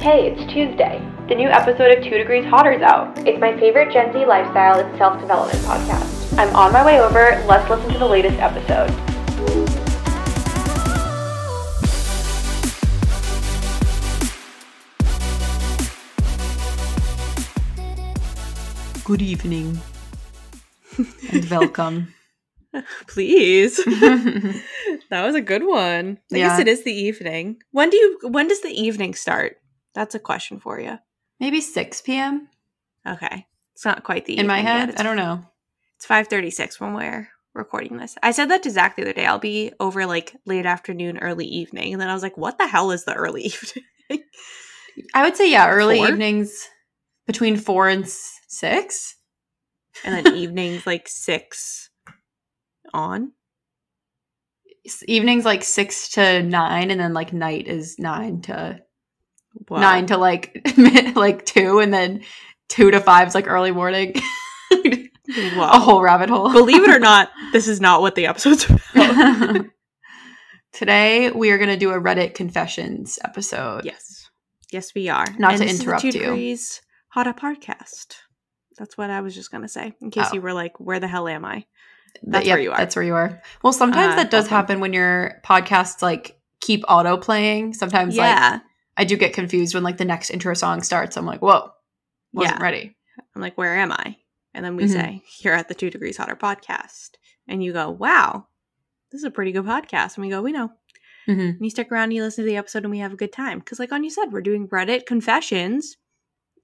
Hey, it's Tuesday. The new episode of 2 Degrees Hotter's out. It's my favorite Gen Z lifestyle and self development podcast. I'm on my way over. Let's listen to the latest episode. Good evening and welcome. Please. that was a good one. I Yeah. guess it is the evening. When do you when does the evening start? That's a question for you. Maybe 6 p.m. Okay. It's not quite the in my head. I don't know. It's 5:36 when we're recording this. I said that to Zach the other day. I'll be over like late afternoon, early evening. And then I was like, what the hell is the early evening? I would say, yeah, early Four? evenings between 4 and 6. and then evenings like six on. Evenings like 6 to 9, and then like night is 9 to Wow. 9 to like like 2, and then 2 to 5 is like early morning. Wow. A whole rabbit hole. Believe it or not, this is not what the episode's about. Today we are going to do a Reddit confessions episode. Yes. Yes, we are. Not to is the interrupt Two you. Degrees Hotter podcast. That's what I was just gonna say. In case Oh. you were like, "Where the hell am I?" That's yep, where you are. That's where you are. Well, sometimes Uh, that does happen when your podcasts like keep auto playing. Sometimes like yeah. I do get confused when like the next intro song starts. I'm like, whoa, wasn't Yeah. ready. I'm like, "Where am I?" And then we Mhm. say, "Here at the Two Degrees Hotter podcast," and you go, "Wow, this is a pretty good podcast." And we go, "We know." hmm And you stick around, and you listen to the episode, and we have a good time. Because, like on you said, we're doing Reddit confessions,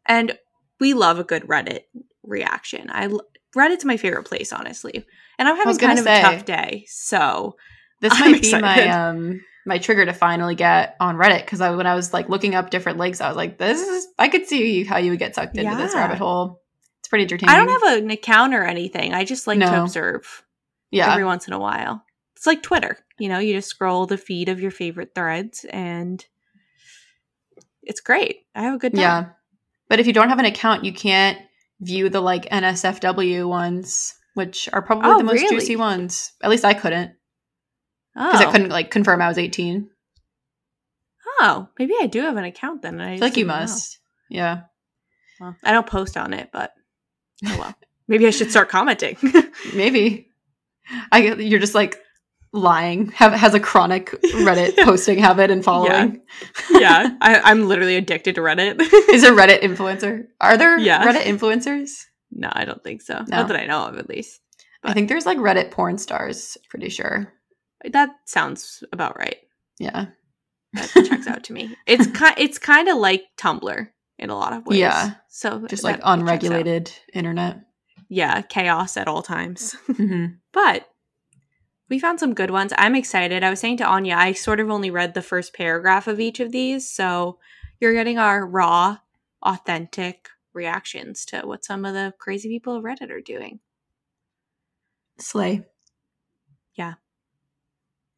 and we love a good Reddit reaction. I Reddit's my favorite place, honestly. And I'm having kind of say. a tough day, so This I'm might be my um my trigger to finally get on Reddit because I when I was like looking up different links, I was like, this is I could see how you would get sucked into this rabbit hole. It's pretty entertaining. I don't have an account or anything. I just like to observe yeah. every once in a while. It's like Twitter, you know, you just scroll the feed of your favorite threads, and it's great. I have a good time. Yeah. But if you don't have an account, you can't view the like NSFW ones, which are probably Oh, the most really? juicy ones. At least I couldn't Oh, because I couldn't like confirm I was 18. oh, maybe I do have an account then. I I feel like you didn't know. must. Yeah. Well, I don't post on it, but oh well. Maybe I should start commenting. Maybe. I you're just like lying. Have has a chronic Reddit posting habit and following. yeah, I, I'm literally addicted to Reddit. Is a Reddit influencer? Are there Yeah. Reddit influencers? no, I don't think so. No. Not that I know of, at least. I think there's like Reddit porn stars, pretty sure. That sounds about right. Yeah. That checks out to me. It's kind. It's kind of like Tumblr in a lot of ways. Yeah. So Just like it checks out. unregulated internet. Yeah, chaos at all times. hmm But we found some good ones. I'm excited. I was saying to Anya, I sort of only read the first paragraph of each of these, so you're getting our raw, authentic reactions to what some of the crazy people of Reddit are doing. Slay. Yeah.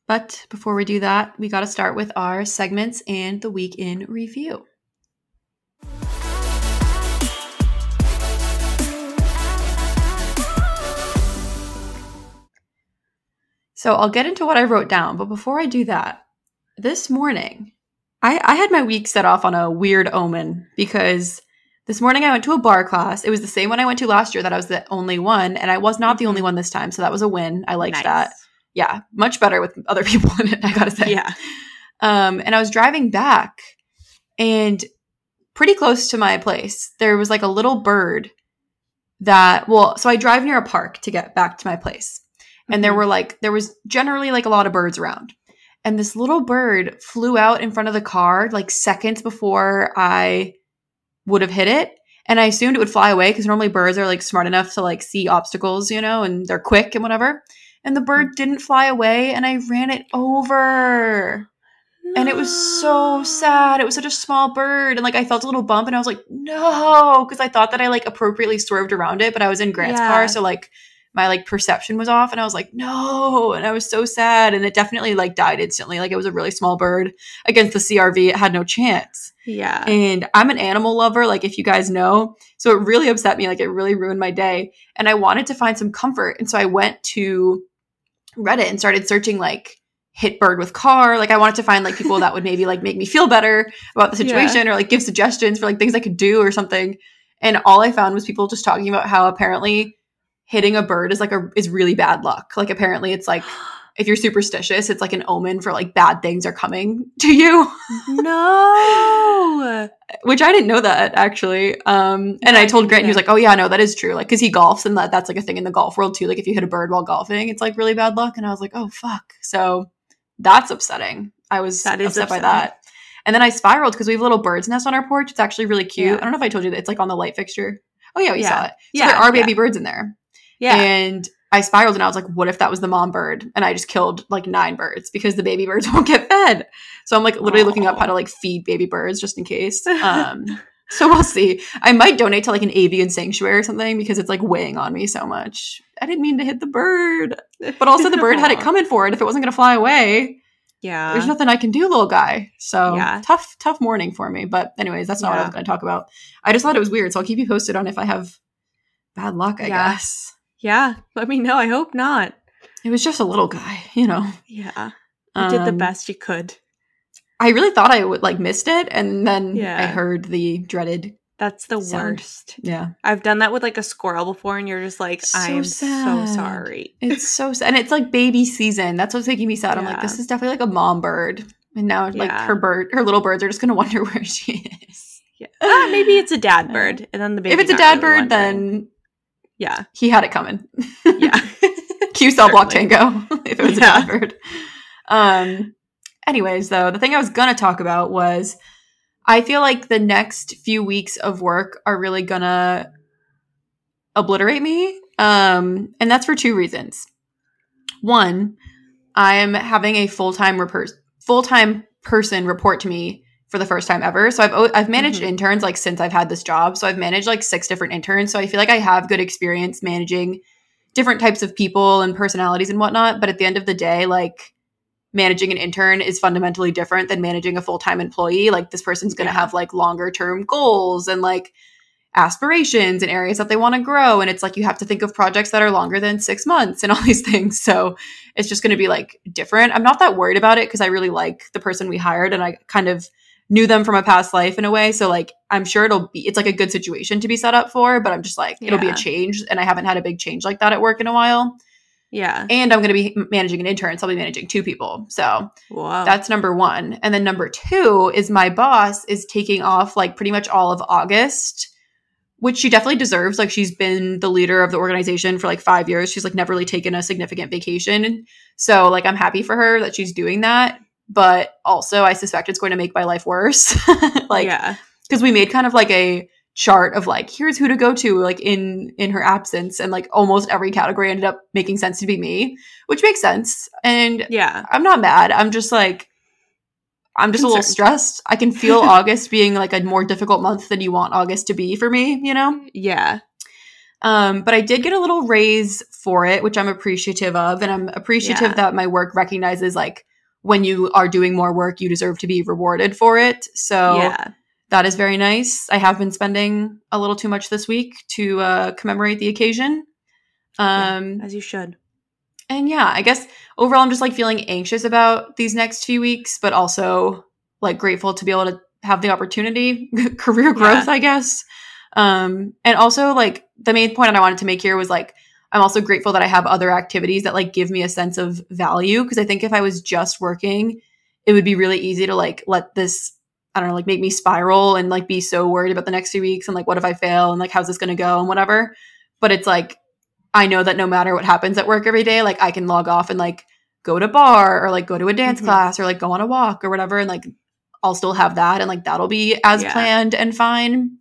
But before we do that, we got to start with our segments and the week in review. So I'll get into what I wrote down, but before I do that, this morning, I, I had my week set off on a weird omen because this morning I went to a bar class. It was the same one I went to last year that I was the only one, and I was not the only mm-hmm. one this time, so that was a win. I liked Nice. that. Yeah, much better with other people in it, I gotta say. Yeah. Um, and I was driving back, and pretty close to my place, there was like a little bird that, well, so I drive near a park to get back to my place. And there Mhm. were like, there was generally like a lot of birds around. And this little bird flew out in front of the car like seconds before I would have hit it. And I assumed it would fly away because normally birds are like smart enough to like see obstacles, you know, and they're quick and whatever. And the bird didn't fly away and I ran it over and it was so sad. It was such a small bird, and like I felt a little bump, and I was like, no, because I thought that I like appropriately swerved around it, but I was in Grant's Yeah. car, so like my like perception was off, and I was like, no, and I was so sad, and it definitely like died instantly. Like it was a really small bird against the CRV, it had no chance. Yeah. And I'm an animal lover, like if you guys know. So it really upset me. Like it really ruined my day. And I wanted to find some comfort. And so I went to Reddit and started searching like hit bird with car. Like I wanted to find like people that would maybe like make me feel better about the situation or like give suggestions for like things I could do or something. And all I found was people just talking about how apparently hitting a bird is like a is really bad luck. Like apparently it's like if you're superstitious, it's like an omen for like bad things are coming to you. no. Which I didn't know that actually. Um and I told Grant he was like, "Oh yeah, no, that is true." Like cuz he golfs and that that's like a thing in the golf world too. Like if you hit a bird while golfing, it's like really bad luck and I was like, "Oh fuck." So that's upsetting. I was That is upset by that. And then I spiraled because we have a little bird's nest on our porch. It's actually really cute. Yeah. I don't know if I told you that it's like on the light fixture. Oh yeah, we Yeah. saw it. So Yeah, there are yeah. baby birds in there. Yeah. And I spiraled and I was like, what if that was the mom bird? And I just killed like nine birds because the baby birds won't get fed. So I'm like literally looking up how to like feed baby birds just in case. Um, so we'll see. I might donate to like an avian sanctuary or something because it's like weighing on me so much. I didn't mean to hit the bird, but also the bird had it coming for it. If it wasn't going to fly away, Yeah. there's nothing I can do, little guy. So Yeah. tough, tough morning for me. But anyways, that's not what I Yeah. was going to talk about. I just thought it was weird. So I'll keep you posted on if I have bad luck, I Yeah. guess. Yeah. Let me know. I hope not. It was just a little guy, you know. Yeah. You did the Um, best you could. I really thought I would like missed it, and then Yeah. I heard the dreaded. That's the sound. worst. Yeah, I've done that with like a squirrel before, and you're just like, So I am so sorry. it's so sad, and it's like baby season. That's what's making me sad. I'm like, this is definitely like a mom bird, and now like Yeah. her bird, her little birds are just gonna wonder where she is. Yeah. Ah, maybe it's a dad bird, and then the baby. if it's a dad bird, then yeah, he had it coming. yeah, Q cell block tango. if it was Yeah. a. Um. Anyways, though, the thing I was gonna talk about was I feel like the next few weeks of work are really gonna obliterate me. Um, and that's for two reasons. One, I'm having a full time repers- full time person report to me for the first time ever. So I've I've managed Mhm. interns like since I've had this job. So I've managed like six different interns. So I feel like I have good experience managing different types of people and personalities and whatnot. But at the end of the day, like managing an intern is fundamentally different than managing a full-time employee like this person's going to Yeah. have like longer term goals and like aspirations and areas that they want to grow and it's like you have to think of projects that are longer than 6 months and all these things so it's just going to be like different i'm not that worried about it because i really like the person we hired and i kind of knew them from a past life in a way so like i'm sure it'll be it's like a good situation to be set up for but i'm just like it'll be a change and i haven't had a big change like that at work in a while yeah. and i'm going to be managing an intern so i'll be managing two people so Whoa. that's number one. And then number two is my boss is taking off like pretty much all of August, which she definitely deserves. Like she's been the leader of the organization for like five years. She's like never really taken a significant vacation. So like I'm happy for her that she's doing that. But also I suspect it's going to make my life worse. like yeah, because we made kind of like a chart of like here's who to go to like in in her absence and like almost every category ended up making sense to be me which makes sense and yeah, I'm not mad. I'm just like I'm just a little stressed. I can feel August being like a more difficult month than you want August to be for me, you know? yeah, Um, but I did get a little raise for it, which I'm appreciative of. And I'm appreciative Yeah. that my work recognizes like when you are doing more work, you deserve to be rewarded for it. So yeah. that is very nice. I have been spending a little too much this week to uh, commemorate the occasion. Um, As you should. and yeah, I guess overall, I'm just like feeling anxious about these next few weeks, but also like grateful to be able to have the opportunity, career growth, I guess. Um, and also like the main point that I wanted to make here was like, I'm also grateful that I have other activities that like give me a sense of value. Cause I think if I was just working, it would be really easy to like let this, I don't know, like make me spiral and like be so worried about the next few weeks and like, what if I fail and like, how's this going to go and whatever. But it's like, I know that no matter what happens at work every day, like I can log off and like go to bar or like go to a dance Mhm. class or like go on a walk or whatever. And like I'll still have that and like that'll be as Yeah. planned and fine.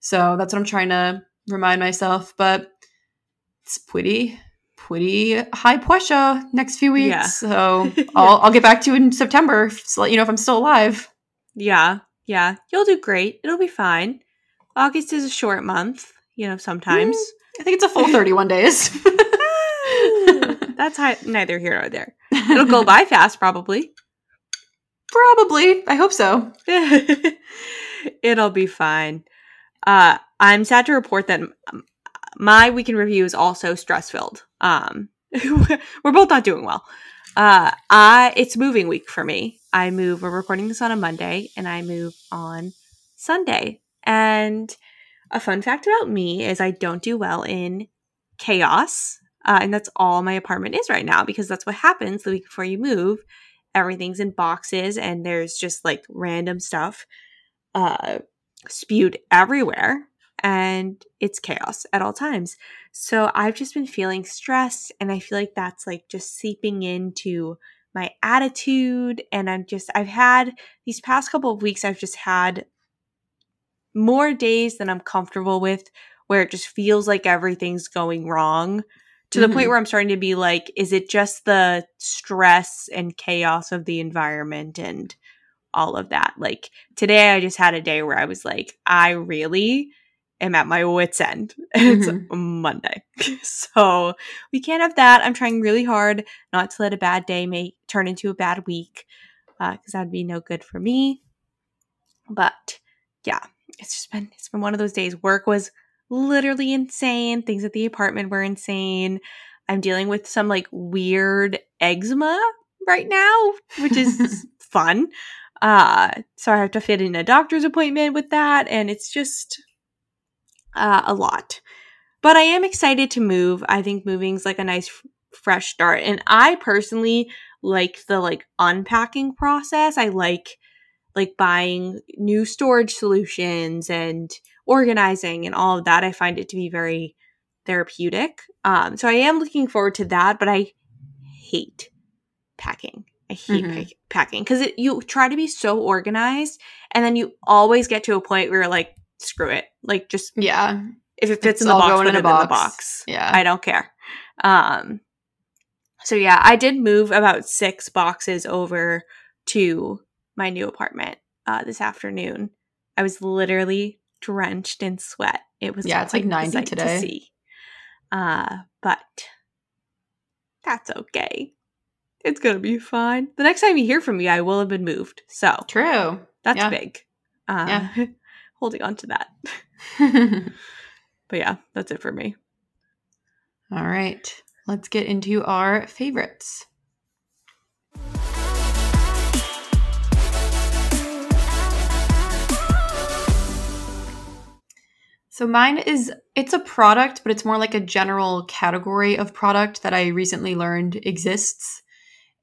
So that's what I'm trying to remind myself. But it's pretty, pretty high pressure next few weeks. Yeah. So I'll, I'll get back to you in September to let you know if I'm still alive. Yeah, yeah. You'll do great. It'll be fine. August is a short month, you know, sometimes. I think it's a full 31 days. That's hi- neither here nor there. It'll go by fast, probably. Probably. I hope so. It'll be fine. Uh, I'm sad to report that my weekend review is also stress filled. Um, we're both not doing well. Uh, I it's moving week for me. I move. We're recording this on a Monday, and I move on Sunday. And a fun fact about me is I don't do well in chaos, uh, and that's all my apartment is right now because that's what happens the week before you move. Everything's in boxes, and there's just like random stuff uh, spewed everywhere, and it's chaos at all times. So I've just been feeling stressed, and I feel like that's like just seeping into my attitude. And I'm just, I've had these past couple of weeks, I've just had more days than I'm comfortable with where it just feels like everything's going wrong to the point Mhm. where I'm starting to be like, is it just the stress and chaos of the environment and all of that? Like today, I just had a day where I was like, I really am at my wits' end. it's Monday. so we can't have that. I'm trying really hard not to let a bad day may turn into a bad week because that'd be no good for me. But yeah, it's just been it's been one of those days. Work was literally insane. Things at the apartment were insane. I'm dealing with some like weird eczema right now, which is fun. Uh, so I have to fit in a doctor's appointment with that, and it's just uh, a lot. But I am excited to move. I think moving's like a nice f- fresh start, and I personally like the like unpacking process. I like like buying new storage solutions and organizing and all of that. I find it to be very therapeutic. Um, so I am looking forward to that, but I hate packing. I hate Mhm. pack- packing because you try to be so organized and then you always get to a point where you're like, screw it. Like just Yeah. if it fits It's in the box, put in it in the box. box. Yeah. I don't care. Um, so yeah, I did move about six boxes over to my new apartment uh, this afternoon. I was literally drenched in sweat. It was Yeah, it's like quite the 90 sight today. To see. Uh, but that's okay. It's gonna be fine. The next time you hear from me, I will have been moved. So True. that's Yeah. big. Uh, Yeah. holding on to that. But yeah, that's it for me. All right, Let's get into our favorites. So mine is it's a product, but it's more like a general category of product that I recently learned exists.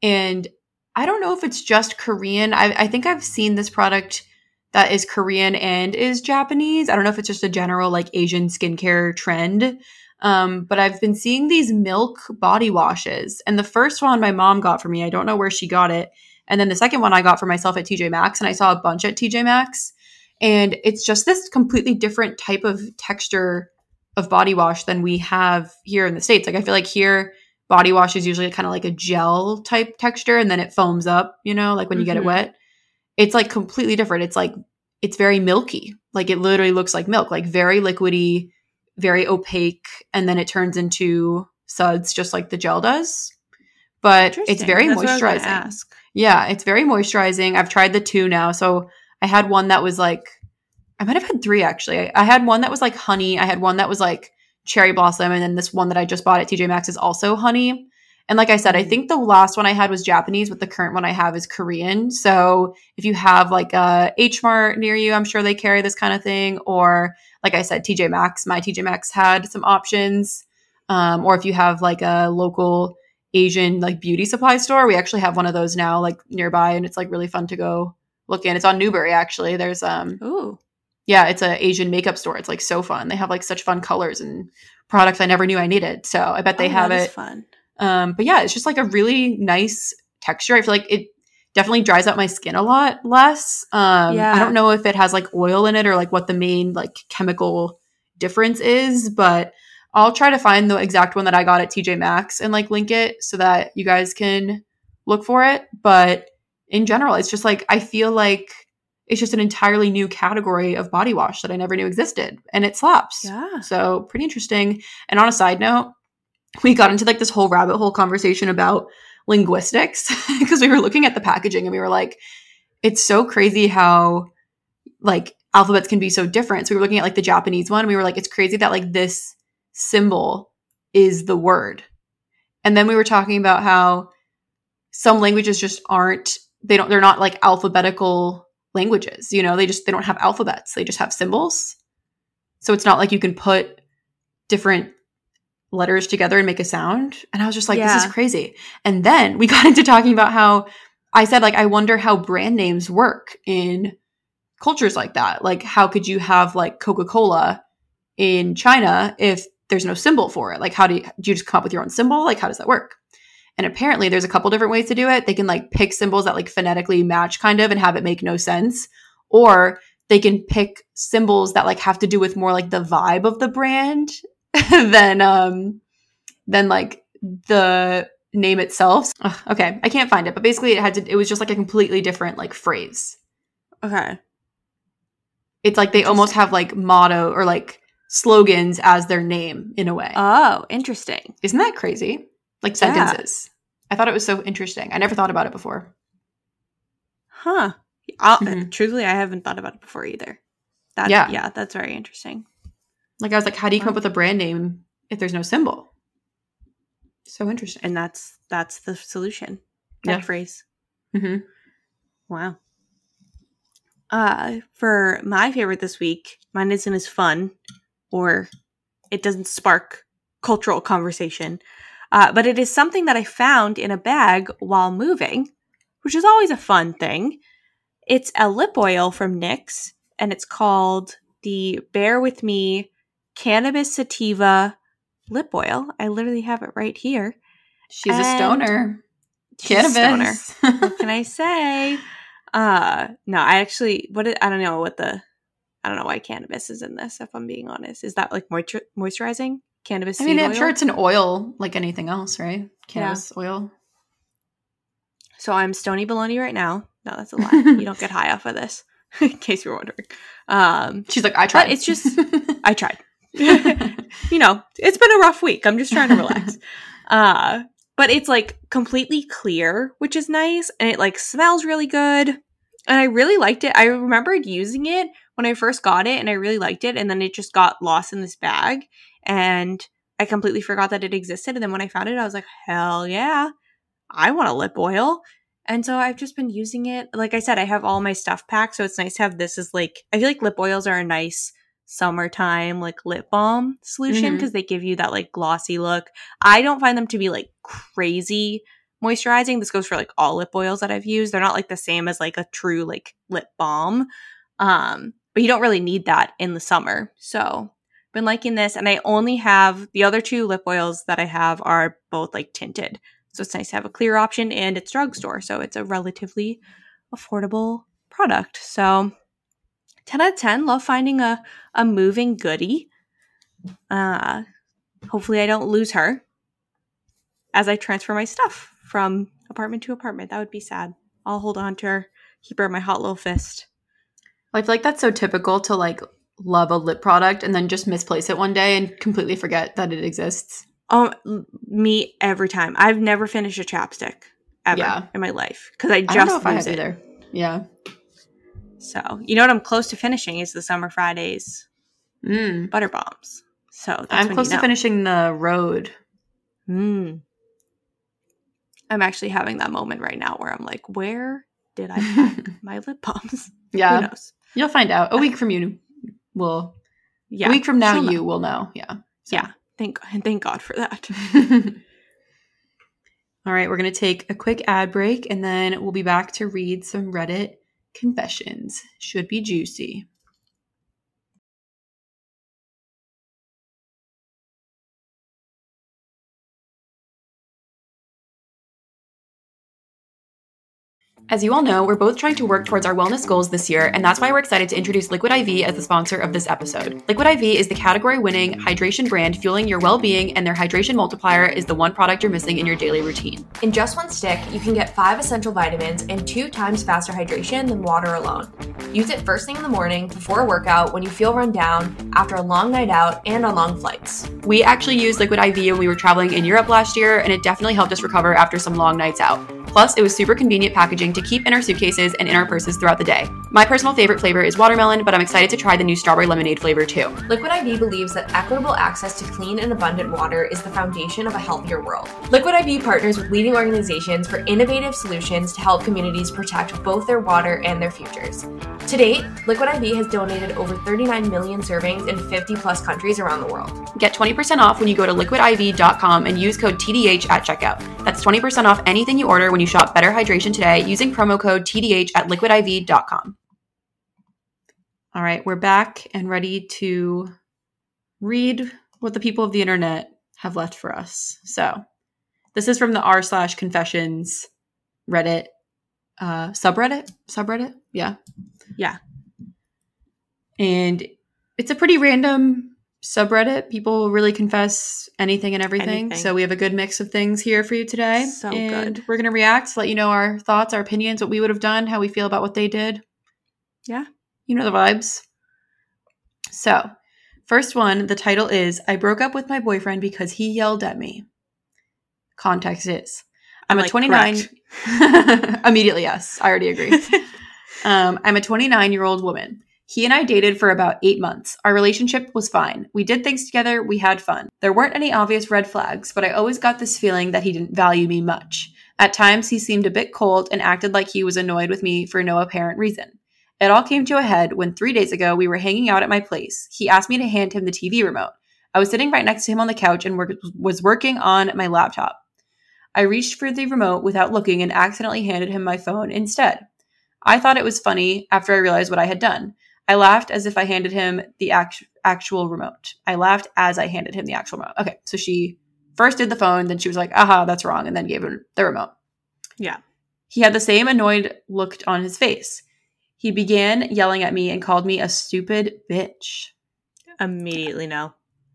And I don't know if it's just Korean. I, I think I've seen this product that is Korean and is Japanese. I don't know if it's just a general like Asian skincare trend. Um, but I've been seeing these milk body washes. And the first one my mom got for me, I don't know where she got it. And then the second one I got for myself at TJ Maxx, and I saw a bunch at TJ Maxx. And it's just this completely different type of texture of body wash than we have here in the States. Like I feel like here body wash is usually kind of like a gel type texture and then it foams up, you know, like when you get it Mhm. wet. It's like completely different. It's like it's very milky. Like it literally looks like milk, like very liquidy, very opaque, and then it turns into suds just like the gel does. But it's very That's what I was moisturizing. Yeah, it's very moisturizing. I've tried the two now. So I had one that was like, I might have had three actually. I, I had one that was like honey. I had one that was like cherry blossom. And then this one that I just bought at TJ Maxx is also honey. And like I said, I Mhm. think the last one I had was Japanese, but the current one I have is Korean. So if you have like a H Mart near you, I'm sure they carry this kind of thing. Or like I said, TJ Maxx, my TJ Maxx had some options. Um, or if you have like a local Asian like beauty supply store. We actually have one of those now, like nearby, and it's like really fun to go look in. It's on Newbury actually. There's um Ooh. yeah, it's a Asian makeup store. It's like so fun. They have like such fun colors and products I never knew I needed. So I bet they Oh, have it. fun. Um, but yeah, it's just like a really nice texture. I feel like it definitely dries out my skin a lot less. Um, Yeah. I don't know if it has like oil in it or like what the main like chemical difference is, but I'll try to find the exact one that I got at TJ Maxx and like link it so that you guys can look for it. But in general, it's just like I feel like it's just an entirely new category of body wash that I never knew existed, and it slaps. Yeah. So pretty interesting. And on a side note, we got into like this whole rabbit hole conversation about linguistics because we were looking at the packaging and we were like, it's so crazy how like alphabets can be so different. So we were looking at like the Japanese one. And we were like, it's crazy that like this symbol is the word. And then we were talking about how some languages just aren't they don't they're not like alphabetical languages you know they just they don't have alphabets they just have symbols so it's not like you can put different letters together and make a sound and i was just like this is crazy. And then we got into talking about how i said like i wonder how brand names work in cultures like that. Like how could you have like coca-cola in china if there's no symbol for it? Like how do you do you just come up with your own symbol? Like how does that work? And apparently there's a couple different ways to do it. They can like pick symbols that like phonetically match kind of and have it make no sense. Or they can pick symbols that like have to do with more like the vibe of the brand than um than like the name itself. Ugh, okay, I can't find it, but basically it had to it was just like a completely different like phrase. Okay. It's like they almost have like motto or like slogans as their name in a way. Oh, interesting. Isn't that crazy? Like Yeah. sentences. I thought it was so interesting. I never thought about it before. Huh. Mhm. Truthfully, I haven't thought about it before either. That, Yeah. yeah. that's very interesting. Like I was like, how do you come up with a brand name if there's no symbol? So interesting. And that's that's the solution. That Yeah. phrase. hmm Wow. Uh, for my favorite this week, mine isn't as fun, or it doesn't spark cultural conversation, uh, but it is something that I found in a bag while moving, which is always a fun thing. It's a lip oil from NYX, and it's called the Bare With Me Cannabis Sativa Lip Oil. I literally have it right here. She's a And- stoner. She's a stoner Cannabis. what can I say? Uh no, I actually what I don't know what the I don't know why cannabis is in this. If I'm being honest, is that like moistur- moisturizing cannabis? I mean, I'm oil? sure it's an oil like anything else, right? Cannabis oil. So I'm stony baloney right now. No, that's a lie. you don't get high off of this, in case you're wondering. Um, She's like, I tried. it's just- I tried. you know, it's been a rough week. I'm just trying to relax. uh, but it's like completely clear, which is nice, and it like smells really good. And I really liked it. I remembered using it when I first got it, and I really liked it. And then it just got lost in this bag, and I completely forgot that it existed. And then when I found it, I was like, hell yeah, I want a lip oil. And so I've just been using it. Like I said, I have all my stuff packed, so it's nice to have this as like I feel like lip oils are a nice summertime like lip balm solution because they give you that like glossy look. I don't find them to be like crazy moisturizing. This goes for like all lip oils that I've used. They're not like the same as like a true like lip balm. Um, but you don't really need that in the summer. So been liking this and I only have the other two lip oils that I have are both like tinted. So it's nice to have a clear option and it's drugstore. So it's a relatively affordable product. So 10 out of 10. Love finding a, a moving goodie. Uh, hopefully I don't lose her as I transfer my stuff from apartment to apartment. That would be sad. I'll hold on to her, keep her in my hot little fist. I feel like that's so typical to like love a lip product and then just misplace it one day and completely forget that it exists. Um, me every time. I've never finished a chapstick ever Yeah. in my life because I I don't know just if I have it. either. Yeah. So you know what I'm close to finishing is the Summer Fridays Mm. butter balms. So that's I'm close you to finishing the road. Mm. I'm actually having that moment right now where I'm like, where did I pack my lip balms? Yeah. Who knows? You'll find out. A week from you will Yeah. a week from now she'll know. you will know. Yeah. So. Yeah. Thank thank God for that. All right, we're going to take a quick ad break and then we'll be back to read some Reddit confessions. Should be juicy. As you all know, we're both trying to work towards our wellness goals this year, and that's why we're excited to introduce Liquid IV as the sponsor of this episode. Liquid IV is the category winning hydration brand fueling your well being, and their hydration multiplier is the one product you're missing in your daily routine. In just one stick, you can get five essential vitamins and two times faster hydration than water alone. Use it first thing in the morning, before a workout, when you feel run down, after a long night out, and on long flights. We actually used Liquid IV when we were traveling in Europe last year, and it definitely helped us recover after some long nights out. Plus, it was super convenient packaging to keep in our suitcases and in our purses throughout the day. My personal favorite flavor is watermelon, but I'm excited to try the new strawberry lemonade flavor too. Liquid IV believes that equitable access to clean and abundant water is the foundation of a healthier world. Liquid IV partners with leading organizations for innovative solutions to help communities protect both their water and their futures. To date, Liquid IV has donated over 39 million servings in 50 plus countries around the world. Get 20% off when you go to liquidiv.com and use code TDH at checkout. That's 20% off anything you order when you shop Better Hydration today using promo code TDH at liquidiv.com. All right, we're back and ready to read what the people of the internet have left for us. So, this is from the r slash confessions Reddit uh, subreddit. Subreddit, yeah, Yeah. and it's a pretty random subreddit. People really confess anything and everything. Anything. So we have a good mix of things here for you today. So and good. We're gonna react, let you know our thoughts, our opinions, what we would have done, how we feel about what they did. Yeah. You know the vibes. So, first one, the title is I broke up with my boyfriend because he yelled at me. Context is I'm, I'm a like, 29 correct. immediately yes, I already agree. Um, I'm a 29 year old woman. He and I dated for about eight months. Our relationship was fine. We did things together, we had fun. There weren't any obvious red flags, but I always got this feeling that he didn't value me much. At times, he seemed a bit cold and acted like he was annoyed with me for no apparent reason. It all came to a head when three days ago we were hanging out at my place. He asked me to hand him the TV remote. I was sitting right next to him on the couch and work- was working on my laptop. I reached for the remote without looking and accidentally handed him my phone instead. I thought it was funny after I realized what I had done. I laughed as if I handed him the act- actual remote. I laughed as I handed him the actual remote. Okay, so she first did the phone, then she was like, aha, that's wrong, and then gave him the remote. Yeah. He had the same annoyed look on his face. He began yelling at me and called me a stupid bitch. Immediately no.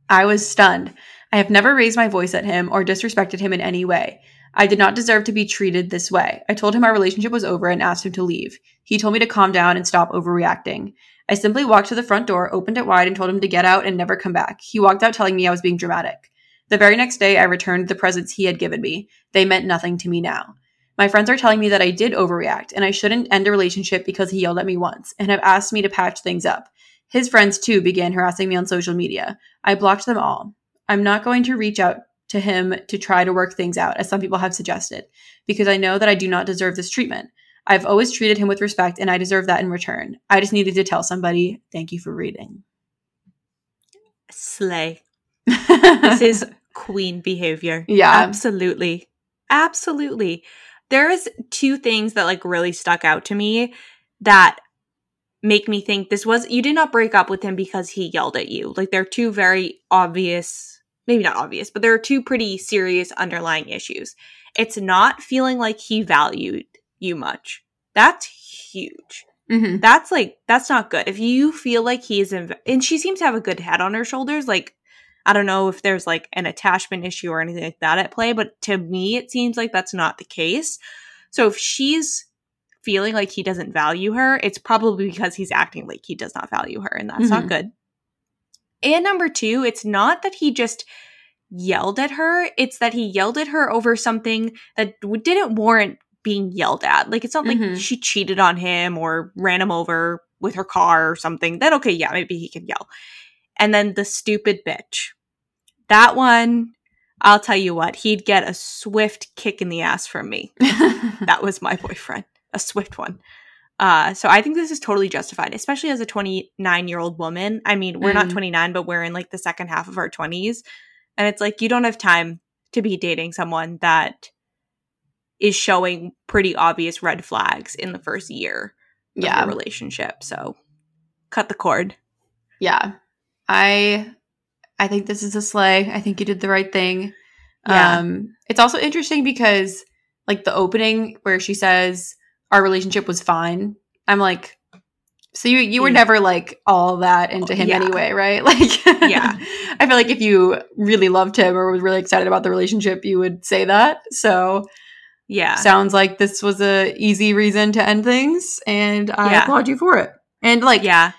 I was stunned. I have never raised my voice at him or disrespected him in any way. I did not deserve to be treated this way. I told him our relationship was over and asked him to leave. He told me to calm down and stop overreacting. I simply walked to the front door, opened it wide, and told him to get out and never come back. He walked out telling me I was being dramatic. The very next day, I returned the presents he had given me. They meant nothing to me now. My friends are telling me that I did overreact and I shouldn't end a relationship because he yelled at me once and have asked me to patch things up. His friends, too, began harassing me on social media. I blocked them all. I'm not going to reach out to him to try to work things out, as some people have suggested, because I know that I do not deserve this treatment. I've always treated him with respect, and I deserve that in return. I just needed to tell somebody, thank you for reading. Slay. This is queen behavior. Yeah. Absolutely. Absolutely. There's two things that like really stuck out to me that make me think this was you did not break up with him because he yelled at you. Like they're two very obvious, maybe not obvious, but there are two pretty serious underlying issues. It's not feeling like he valued you much. That's huge. hmm That's like that's not good. If you feel like he's inv- and she seems to have a good head on her shoulders, like I don't know if there's like an attachment issue or anything like that at play, but to me it seems like that's not the case. So if she's feeling like he doesn't value her, it's probably because he's acting like he does not value her and that's not Mhm. good. And number 2, it's not that he just yelled at her, it's that he yelled at her over something that didn't warrant being yelled at. Like it's not like Mhm. she cheated on him or ran him over with her car or something. Then okay, yeah, maybe he can yell. And then the stupid bitch. That one, I'll tell you what, he'd get a swift kick in the ass from me. that was my boyfriend, a swift one. Uh, so I think this is totally justified, especially as a 29 year old woman. I mean, we're not Mm. 29, but we're in like the second half of our 20s. And it's like you don't have time to be dating someone that is showing pretty obvious red flags in the first year of yeah. your relationship. So cut the cord. Yeah. I I think this is a slay. I think you did the right thing. Yeah. Um it's also interesting because like the opening where she says our relationship was fine. I'm like so you you were Yeah. never like all that into him Yeah. anyway, right? Like Yeah. I feel like if you really loved him or was really excited about the relationship, you would say that. So Yeah. sounds like this was a easy reason to end things and I Yeah. applaud you for it. And like yeah.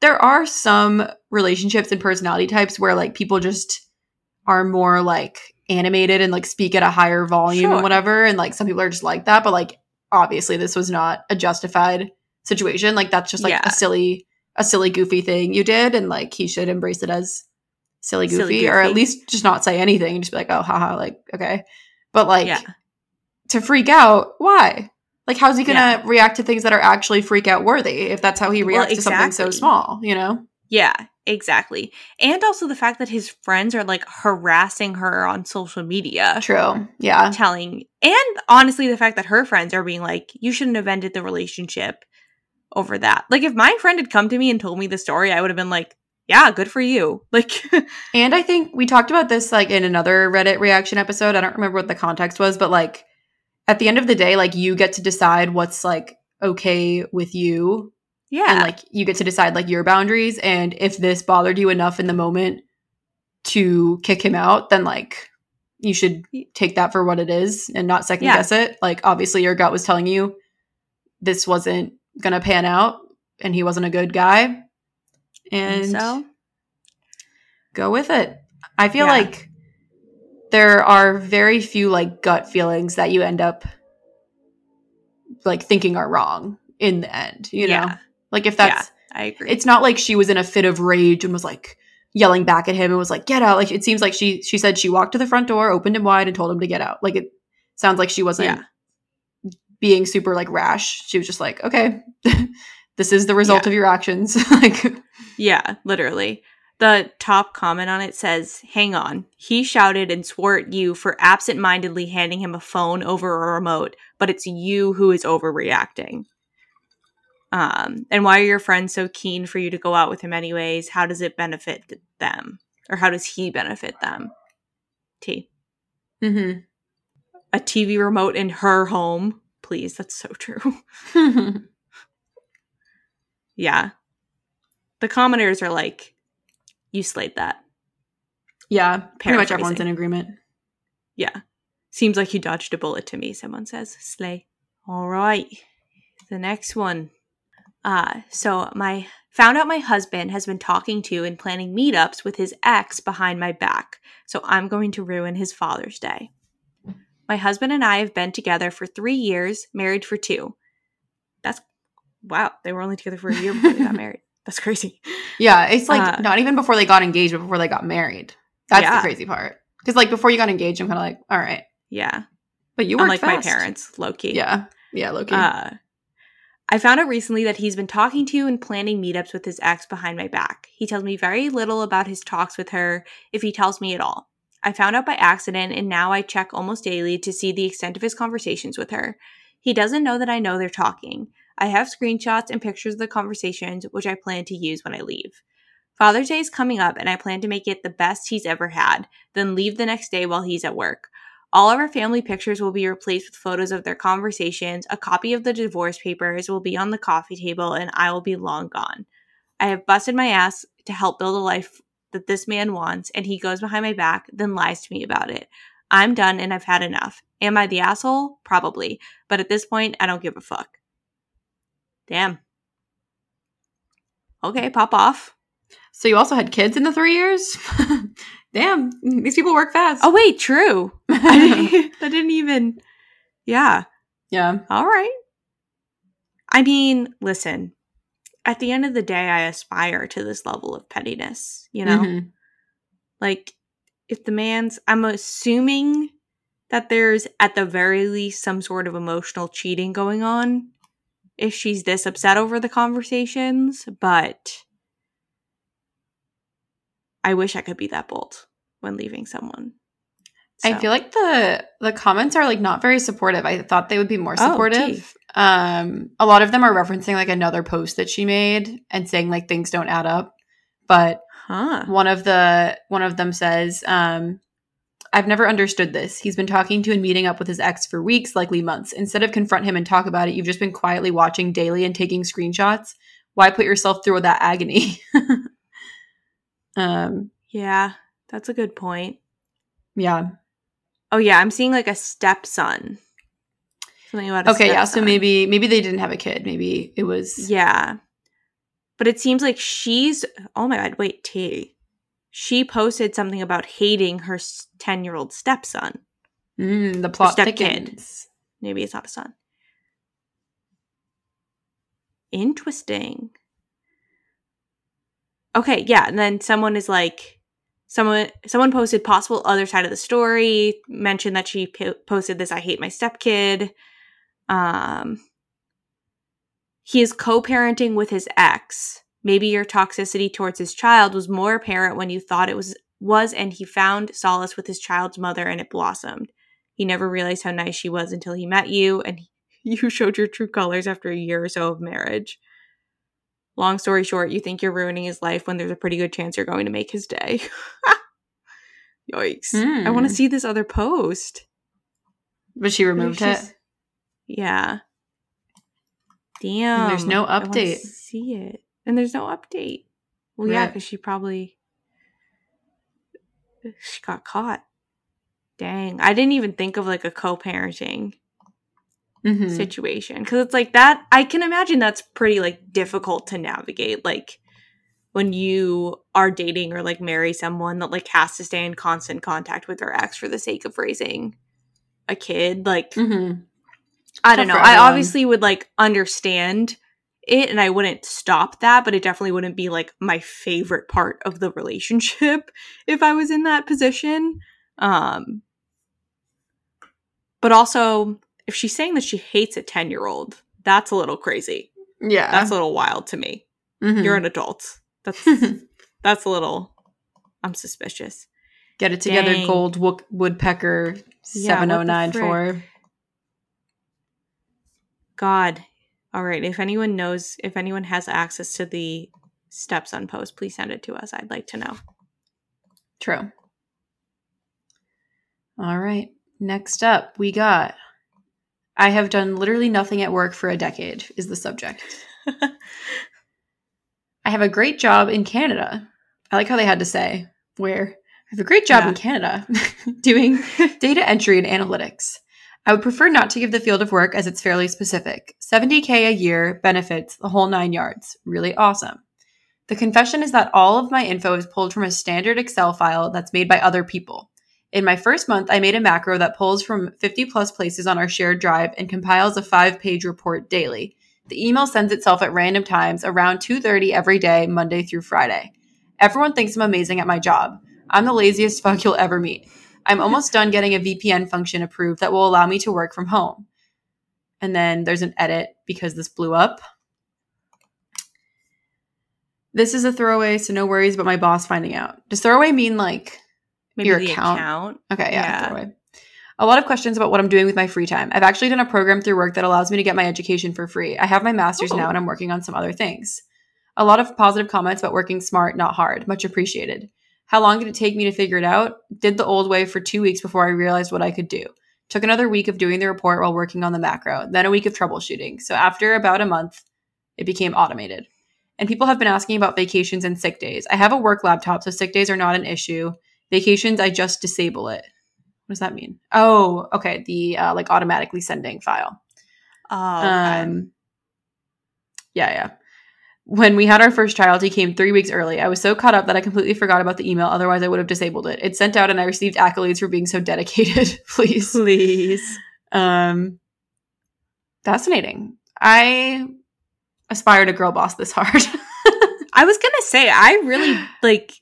there are some relationships and personality types where like people just are more like animated and like speak at a higher volume Sure. and whatever. And like some people are just like that, but like obviously this was not a justified situation. Like that's just like Yeah. a silly, a silly, goofy thing you did, and like he should embrace it as silly goofy, Silly or at least just not say anything and just be like, oh, haha, like okay. But like yeah. to freak out, why? Like, how's he gonna Yeah. react to things that are actually freak out worthy if that's how he Well, reacts to something so small, you know? Yeah, exactly. And also the fact that his friends are like harassing her on social media, True. Yeah. telling, and honestly, the fact that her friends are being like, you shouldn't have ended the relationship over that. Like, if my friend had come to me and told me the story, I would have been like, yeah, good for you. Like, And I think we talked about this like in another Reddit reaction episode. I don't remember what the context was, but like at the end of the day, like you get to decide what's like okay with you yeah. and like you get to decide like your boundaries and if this bothered you enough in the moment to kick him out then like you should take that for what it is and not second Yeah. guess it like obviously your gut was telling you this wasn't gonna pan out and he wasn't a good guy and so, go with it i feel Yeah. like there are very few like gut feelings that you end up like thinking are wrong in the end you know yeah, like if that's I agree. it's not like she was in a fit of rage and was like yelling back at him and was like get out like it seems like she she said she walked to the front door opened him wide and told him to get out like it sounds like she wasn't Yeah. being super like rash she was just like okay this is the result Yeah. of your actions like Yeah, literally. The top comment on it says, Hang on. He shouted and swore at you for absent mindedly handing him a phone over a remote, but it's you who is overreacting. Um, and why are your friends so keen for you to go out with him anyways? How does it benefit them? Or how does he benefit them? T. hmm A TV remote in her home. Please, that's so true. yeah. The commenters are like, You slayed that. yeah pretty much everyone's in agreement Yeah. Seems like you dodged a bullet to me, someone says. Slay. All right. The next one. Uh, so my found out my husband has been talking to and planning meetups with his ex behind my back. So I'm going to ruin his Father's Day. My husband and I have been together for three years, married for two. That's wow. They were only together for a year before they got married. That's crazy. yeah it's like Uh, not even before they got engaged but before they got married that's Yeah. the crazy part because like before you got engaged i'm kind of like all right Yeah. but you were like my parents, low key. yeah yeah loki Uh, I found out recently that he's been talking to and planning meetups with his ex behind my back. He tells me very little about his talks with her, if he tells me at all. I found out by accident, and now I check almost daily to see the extent of his conversations with her. He doesn't know that I know they're talking. I have screenshots and pictures of the conversations, which I plan to use when I leave. Father's Day is coming up, and I plan to make it the best he's ever had, then leave the next day while he's at work. All of our family pictures will be replaced with photos of their conversations. A copy of the divorce papers will be on the coffee table, and I will be long gone. I have busted my ass to help build a life that this man wants, and he goes behind my back, then lies to me about it. I'm done and I've had enough. Am I the asshole? Probably. But at this point, I don't give a fuck. Damn. Okay, pop off. So you also had kids in the three years? Damn, these people work fast. Oh, wait, true. I didn't, that didn't even. Yeah. yeah. All right. I mean, listen, at the end of the day, I aspire to this level of pettiness, you know? Mhm. Like, if the man's, I'm assuming that there's at the very least some sort of emotional cheating going on if she's this upset over the conversations, but I wish I could be that bold when leaving someone. I feel like the the comments are like not very supportive. I thought they would be more Oh, supportive. um, a lot of them are referencing like another post that she made and saying like things don't add up. But huh. one of the one of them says, um, "I've never understood this. He's been talking to and meeting up with his ex for weeks, likely months. Instead of confront him and talk about it, you've just been quietly watching daily and taking screenshots. Why put yourself through that agony?" um, Yeah, that's a good point. yeah. Oh yeah, I'm seeing like a stepson. Something about a Okay, yeah. So maybe maybe they didn't have a kid. Maybe it was yeah, but it seems like she's. Oh my god! Wait, T. she posted something about hating her 10 year old stepson. Mm, the plot stepkid. thickens. Maybe it's not a son. Interesting. Okay, yeah, and then someone is like someone someone posted possible other side of the story, mentioned that she po- posted this I hate my stepkid. Um he is co-parenting with his ex. Maybe your toxicity towards his child was more apparent when you thought it was was and he found solace with his child's mother and it blossomed. He never realized how nice she was until he met you and you showed your true colors after a year or so of marriage. Long story short, you think you're ruining his life when there's a pretty good chance you're going to make his day. Yikes. I want Hmm. to see this other post. But she removed it. Yeah. Damn. And there's no I update. see it. And there's no update. Well, yeah, because she probably she got caught. Dang. I didn't even think of like a co-parenting Mhm. situation because it's like that i can imagine that's pretty like difficult to navigate like when you are dating or like marry someone that like has to stay in constant contact with their ex for the sake of raising a kid like mm-hmm. i don't know i obviously would like understand it and i wouldn't stop that but it definitely wouldn't be like my favorite part of the relationship if i was in that position um but also if she's saying that she hates a 10 year old that's a little crazy Yeah. that's a little wild to me Mhm. you're an adult that's that's a little i'm suspicious Get it together, Dang. gold wook- woodpecker Yeah, what 7094. god all right if anyone knows if anyone has access to the stepson post please send it to us i'd like to know True. All right. Next up, we got I have done literally nothing at work for a decade, is the subject. I have a great job in Canada. I like how they had to say, where I have a great job Yeah. in Canada doing data entry and analytics. I would prefer not to give the field of work as it's fairly specific. 70K a year, benefits, the whole nine yards. Really awesome. The confession is that all of my info is pulled from a standard Excel file that's made by other people. In my first month, I made a macro that pulls from 50 plus places on our shared drive and compiles a five page report daily. The email sends itself at random times around 2:30 every day, Monday through Friday. Everyone thinks I'm amazing at my job. I'm the laziest fuck you'll ever meet. I'm almost done getting a VPN function approved that will allow me to work from home. And then there's an edit because this blew up. This is a throwaway, so no worries about my boss finding out. Does throwaway mean like maybe Your account. account, Okay, yeah, Yeah. A lot of questions about what I'm doing with my free time. I've actually done a program through work that allows me to get my education for free. I have my master's Ooh. now and I'm working on some other things. A lot of positive comments about working smart, not hard. Much appreciated. How long did it take me to figure it out? Did the old way for two weeks before I realized what I could do. Took another week of doing the report while working on the macro, then a week of troubleshooting. So after about a month, it became automated. And people have been asking about vacations and sick days. I have a work laptop, so sick days are not an issue. Vacations, I just disable it. What does that mean? Oh, okay. The uh, like automatically sending file. oh okay. Um, yeah, yeah. When we had our first child, he came three weeks early. I was so caught up that I completely forgot about the email. Otherwise, I would have disabled it. It sent out, and I received accolades for being so dedicated. Please, please um, fascinating. I aspire to girl boss this hard. i was gonna say i really like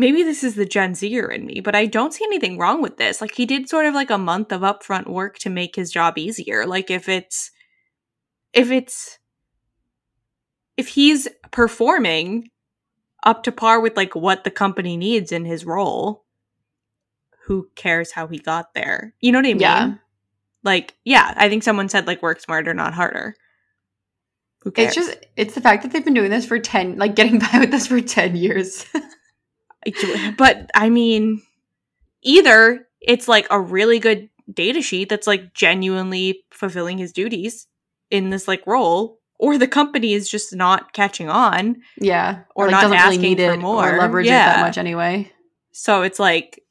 maybe this is the gen zer in me but i don't see anything wrong with this. Like he did sort of like a month of upfront work to make his job easier. Like if it's if it's if he's performing up to par with like what the company needs in his role who cares how he got there? You know what i mean? Yeah. like yeah i think someone said like work smarter not harder. Who cares? it's just it's the fact that they've been doing this for ten, like getting by with this for ten years. but I mean, either it's like a really good data sheet that's like genuinely fulfilling his duties in this like role, or the company is just not catching on. yeah, Or like, not asking really need for it more. or leverage it that much anyway. So it's like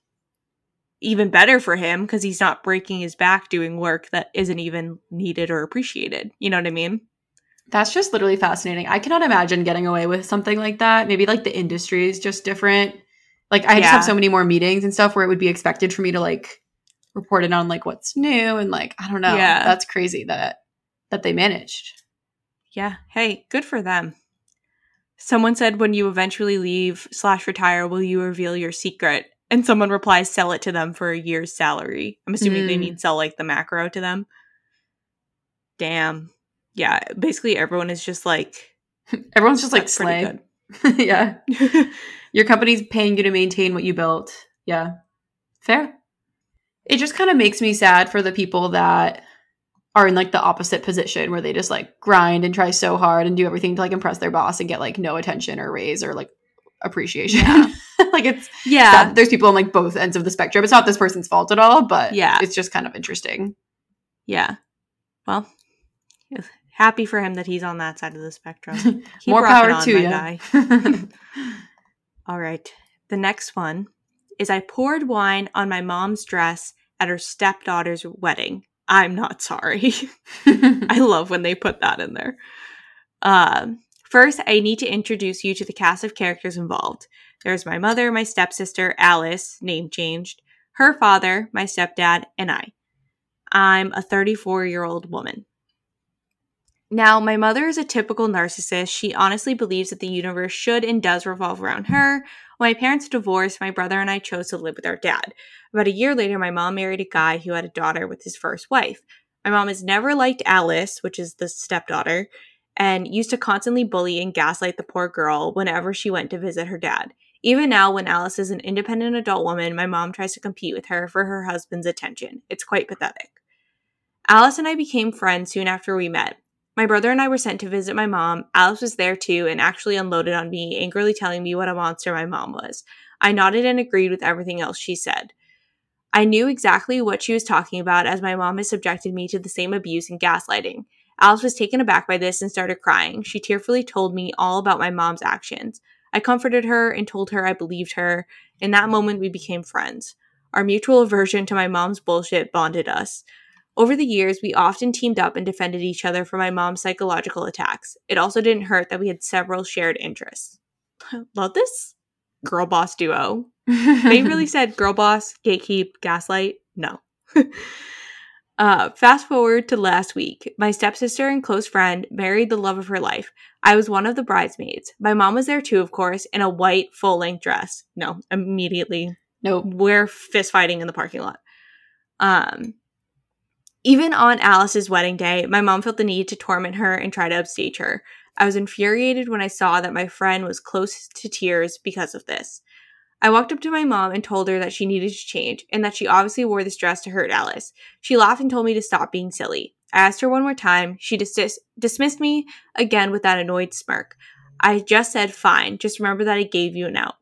even better for him because he's not breaking his back doing work that isn't even needed or appreciated. You know what I mean? That's just literally fascinating. I cannot imagine getting away with something like that. Maybe like the industry is just different Like I just have so many more meetings and stuff where it would be expected for me to like report it on like what's new and like I don't know. Yeah. That's crazy that that they managed. Yeah. Hey, good for them. Someone said, when you eventually leave slash retire, will you reveal your secret? And someone replies, sell it to them for a year's salary. I'm assuming they Mm. mean sell like the macro to them. Damn. Yeah. Basically, everyone is just like, Everyone's just like "That's slay. yeah. Your company's paying you to maintain what you built. Yeah. Fair. It just kind of makes me sad for the people that are in like the opposite position where they just like grind and try so hard and do everything to like impress their boss and get like no attention or raise or like appreciation. Yeah. like it's yeah. sad. there's people on like both ends of the spectrum. It's not this person's fault at all, but Yeah. it's just kind of interesting. Yeah. Well, happy for him that he's on that side of the spectrum. More power to you. All right. The next one is I poured wine on my mom's dress at her stepdaughter's wedding. I'm not sorry. I love when they put that in there. Um, first, I need to introduce you to the cast of characters involved. There's my mother, my stepsister, Alice, name changed, her father, my stepdad, and I. I'm a 34 year old woman. Now, my mother is a typical narcissist. She honestly believes that the universe should and does revolve around her. When my parents divorced, my brother and I chose to live with our dad. About a year later, my mom married a guy who had a daughter with his first wife. My mom has never liked Alice, which is the stepdaughter, and used to constantly bully and gaslight the poor girl whenever she went to visit her dad. Even now, when Alice is an independent adult woman, my mom tries to compete with her for her husband's attention. It's quite pathetic. Alice and I became friends soon after we met. My brother and I were sent to visit my mom. Alice was there too and actually unloaded on me, angrily telling me what a monster my mom was. I nodded and agreed with everything else she said. I knew exactly what she was talking about as my mom has subjected me to the same abuse and gaslighting. Alice was taken aback by this and started crying. She tearfully told me all about my mom's actions. I comforted her and told her I believed her. In that moment, we became friends. Our mutual aversion to my mom's bullshit bonded us. Over the years, we often teamed up and defended each other from my mom's psychological attacks. It also didn't hurt that we had several shared interests. Love this girl boss duo. They really said girl boss, gatekeep, gaslight. No. uh, fast forward to last week. My stepsister and close friend married the love of her life. I was one of the bridesmaids. My mom was there too, of course, in a white full length dress. No, immediately nope. we're fist fighting in the parking lot. Um, even on Alice's wedding day, my mom felt the need to torment her and try to upstage her. I was infuriated when I saw that my friend was close to tears because of this. I walked up to my mom and told her that she needed to change and that she obviously wore this dress to hurt Alice. She laughed and told me to stop being silly. I asked her one more time. She dis- dismissed me again with that annoyed smirk. I just said, fine, just remember that I gave you an out.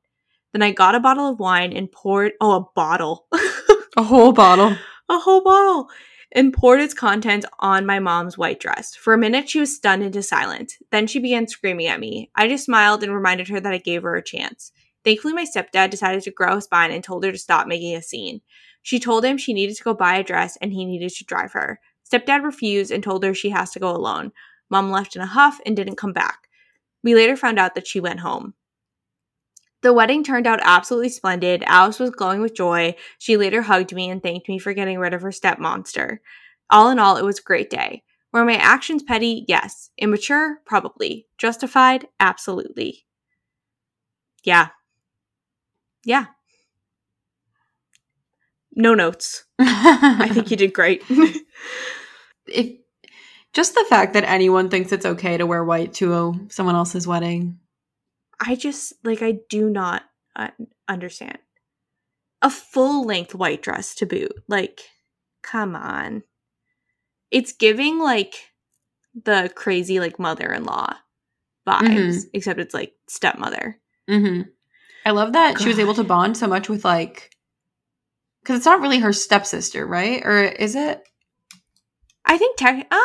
Then I got a bottle of wine and poured, oh, a bottle. A whole bottle. a whole bottle and poured its contents on my mom's white dress. For a minute, she was stunned into silence. Then she began screaming at me. I just smiled and reminded her that I gave her a chance. Thankfully, my stepdad decided to grow a spine and told her to stop making a scene. She told him she needed to go buy a dress and he needed to drive her. Stepdad refused and told her she has to go alone. Mom left in a huff and didn't come back. We later found out that she went home. The wedding turned out absolutely splendid. Alice was glowing with joy. She later hugged me and thanked me for getting rid of her step monster. All in all, it was a great day. Were my actions petty? Yes. Immature? Probably. Justified? Absolutely. Yeah. Yeah. No notes. I think you did great. if just the fact that anyone thinks it's okay to wear white to someone else's wedding. I just like I do not uh, understand a full length white dress to boot. Like, come on, it's giving like the crazy like mother in law vibes, except it's like stepmother. Mm-hmm. I love that she was able to bond so much with like, because it's not really her stepsister, right? Or is it? I think tech. Um,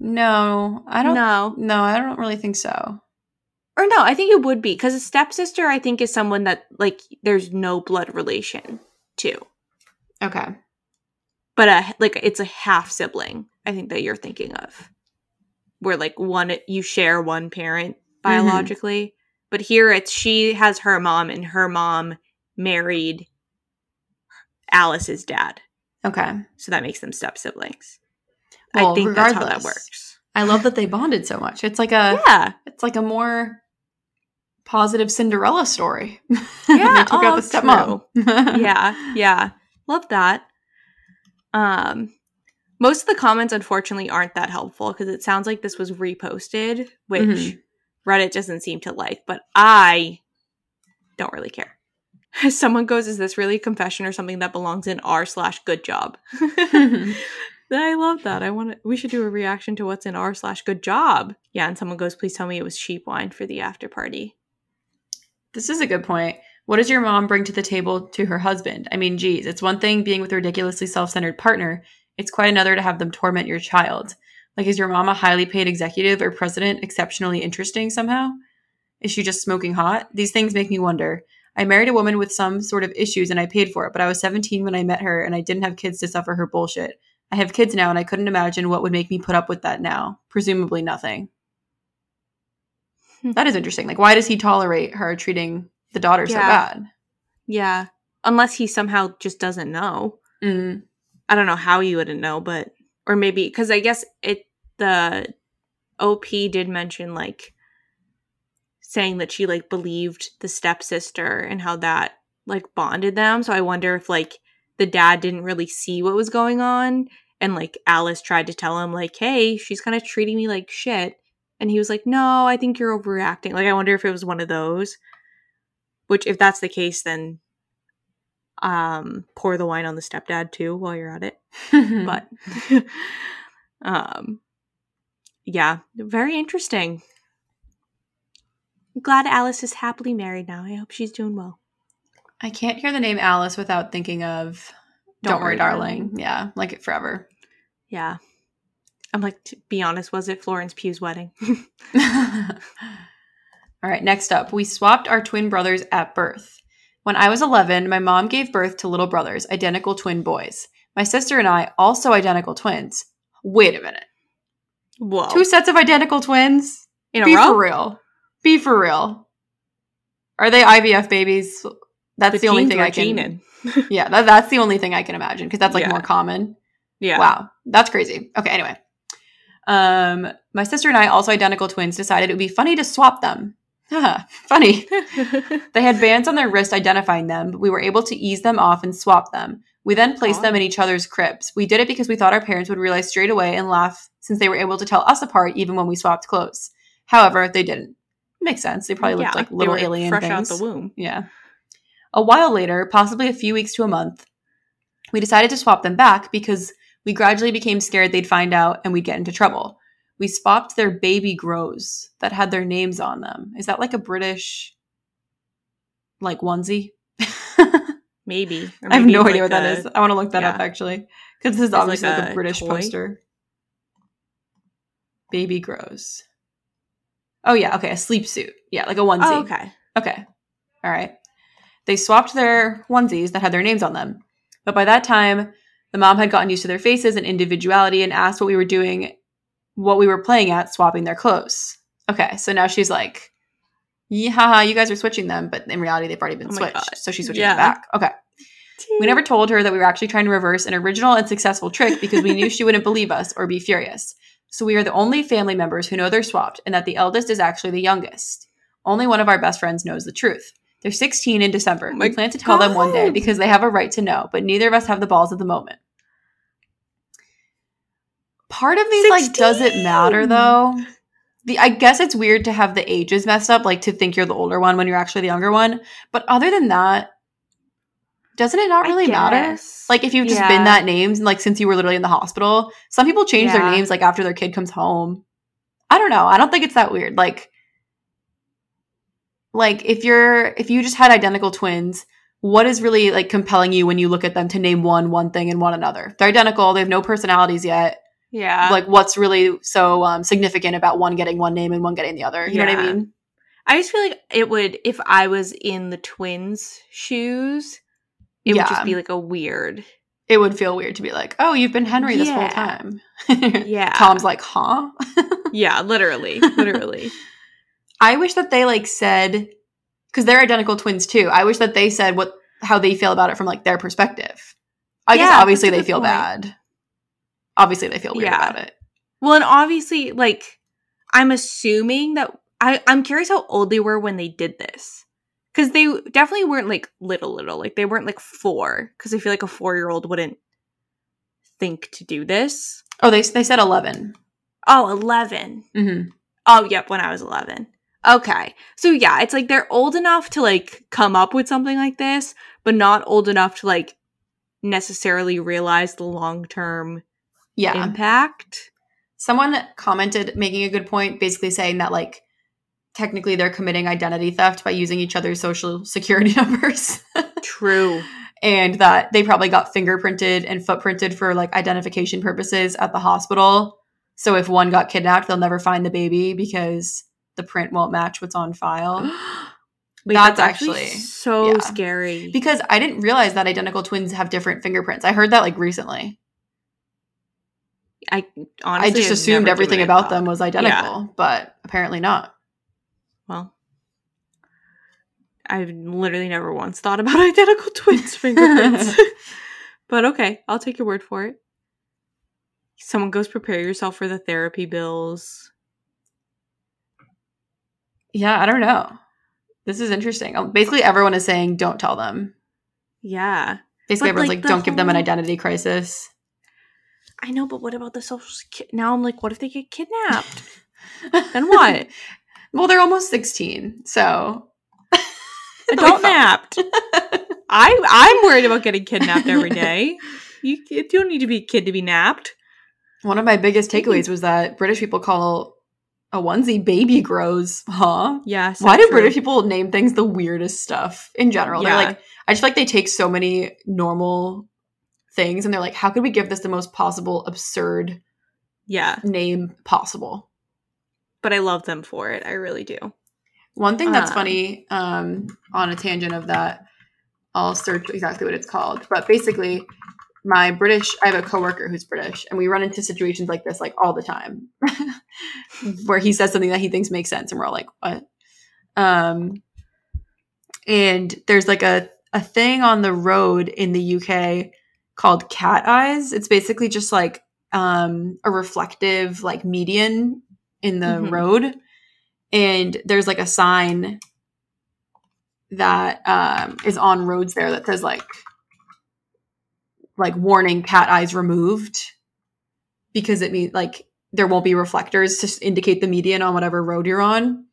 No, I don't. no, No, I don't really think so. Or no. I think it would be because a stepsister. I think is someone that like there's no blood relation to, Okay. but a like it's a half sibling. I think that you're thinking of, where like one you share one parent mm-hmm. biologically, but here it's she has her mom and her mom married Alice's dad. Okay. So that makes them step siblings. Well, I think that's how that works. I love that they bonded so much. It's like a Yeah. it's like a more positive Cinderella story. Yeah, they took oh, out the stepmom. yeah, yeah. Love that. Um most of the comments unfortunately aren't that helpful because it sounds like this was reposted, which Mhm. Reddit doesn't seem to like, but I don't really care. Someone goes, Is this really a confession or something that belongs in r slash good job? I love that. I want to, we should do a reaction to what's in r slash good job. Yeah, and someone goes, Please tell me it was cheap wine for the after party. This is a good point. What does your mom bring to the table to her husband? I mean, geez, it's one thing being with a ridiculously self centered partner, it's quite another to have them torment your child. Like, is your mom a highly paid executive or president exceptionally interesting somehow? Is she just smoking hot? These things make me wonder. I married a woman with some sort of issues and I paid for it, but I was 17 when I met her and I didn't have kids to suffer her bullshit. I have kids now and I couldn't imagine what would make me put up with that now. Presumably nothing. Hmm. That is interesting. Like, why does he tolerate her treating the daughter so bad? Yeah. Unless he somehow just doesn't know. Mm. I don't know how you wouldn't know, but or maybe because I guess it the OP did mention like saying that she like believed the stepsister and how that like bonded them. So I wonder if like the dad didn't really see what was going on and like Alice tried to tell him like, "Hey, she's kind of treating me like shit." And he was like, "No, I think you're overreacting." Like I wonder if it was one of those. Which if that's the case then um pour the wine on the stepdad too while you're at it but um yeah very interesting glad alice is happily married now i hope she's doing well I can't hear the name Alice without thinking of Don't, Worry, darling. Yeah, like it forever. yeah i'm like to be honest was it florence pugh's wedding All right, next up, we swapped our twin brothers at birth. When I was 11, my mom gave birth to little brothers, identical twin boys. My sister and I, also identical twins. Wait a minute. whoa Two sets of identical twins? in a Be row for real. Be for real. Are they IVF babies? That's the, only thing I can. Yeah, that, that's the only thing I can imagine because that's like Yeah. more common. yeah Wow, that's crazy. Okay, anyway. Um, my sister and I, also identical twins, decided it would be funny to swap them. Funny. They had bands on their wrist identifying them, but we were able to ease them off and swap them. We then placed them in each other's cribs. We did it because we thought our parents would realize straight away and laugh since they were able to tell us apart even when we swapped clothes. However, they didn't. Makes sense. They probably looked Yeah, like they little alien fresh things. out the womb Yeah. A while later, possibly a few weeks to a month, we decided to swap them back because we gradually became scared they'd find out and we'd get into trouble. We swapped their baby grows that had their names on them. Is that like a British like onesie? maybe Or I have no it's idea what like that a- is. I want to look that up actually. Because this is like obviously like a, a British toy? poster. Baby grows. Oh yeah, okay, a sleep suit. Yeah, like a onesie. oh okay Okay. All right. They swapped their onesies that had their names on them. But by that time, the mom had gotten used to their faces and individuality and asked what we were doing, what we were playing at, swapping their clothes. Okay, so now she's like, yeah, you guys are switching them, but in reality, they've already been Oh switched. God. So she's switching Yeah. them back. Okay. We never told her that we were actually trying to reverse an original and successful trick because we knew she wouldn't believe us or be furious. So we are the only family members who know they're swapped and that the eldest is actually the youngest. Only one of our best friends knows the truth. They're 16 in December. Oh we plan to tell them one day because they have a right to know, but neither of us have the balls at the moment. Part of me like does it matter though? The I guess it's weird to have the ages messed up, like to think you're the older one when you're actually the younger one. But other than that, doesn't it not really matter? Like if you've just Yeah. been that name, like since you were literally in the hospital, some people change their names like after their kid comes home. I don't know. I don't think it's that weird. Like, like if you're if you just had identical twins, what is really like compelling you when you look at them to name one one thing and one another? They're identical. They have no personalities yet. Yeah like, what's really so um, significant about one getting one name and one getting the other? You know what I mean? I just feel like it would if I was in the twins' shoes, it would just be like a weird. It would feel weird to be like, oh, you've been Henry this whole time. Yeah. Tom's like, huh? Yeah, literally, literally. I wish that they like said because they're identical twins too. I wish that they said what how they feel about it from like their perspective. I guess obviously they feel point. bad. Obviously they feel weird Yeah. about it. Well, and obviously, like, I'm assuming that I, I'm curious how old they were when they did this. Because they definitely weren't like little, little. Like, they weren't like four. Because I feel like a four year old wouldn't think to do this. Oh, they they said 11. Oh, 11. Mm-hmm. Oh, yep, when I was 11. Okay. So, yeah, it's like they're old enough to like come up with something like this, but not old enough to like necessarily realize the long term Yeah. impact. Someone commented making a good point, basically saying that like technically they're committing identity theft by using each other's social security numbers. True. and that they probably got fingerprinted and footprinted for like identification purposes at the hospital. So if one got kidnapped, they'll never find the baby because the print won't match what's on file. Wait, That's that's, actually, so yeah. scary. Because I didn't realize that identical twins have different fingerprints. I heard that like recently. I honestly I just assumed everything about them was identical, but apparently not. Well, I've literally never once thought about identical twins' fingerprints. but okay, I'll take your word for it. Someone goes prepare yourself for the therapy bills. Yeah, I don't know. This is interesting. Um, Basically, everyone is saying don't tell them. Yeah. Basically, But, everyone's like, like, don't give them an identity crisis. I know, but what about the social security? Now I'm like, what if they get kidnapped? then what? well, they're almost 16, so. Adult napped. I I'm worried about getting kidnapped every day. You, you don't need to be a kid to be napped. One of my biggest takeaways was that British people call a onesie baby grows, huh? Yes. Why do true. British people name things the weirdest stuff in general? Yeah. They're like, I just feel like they take so many normal things and they're like, how could we give this the most possible absurd Yeah, name possible? but I love them for it. I really do. One thing that's Um, funny, um, on a tangent of that, I'll search exactly what it's called. But basically, my British, I have a coworker who's British, and we run into situations like this like all the time, where he says something that he thinks makes sense, and we're all like, "What?" Um, and there's like a a thing on the road in the UK called cat eyes. It's basically just like um, a reflective like median in the Mhm. road and there's like a sign that um, is on roads there that says like like warning cat eyes removed because it means like there won't be reflectors to indicate the median on whatever road you're on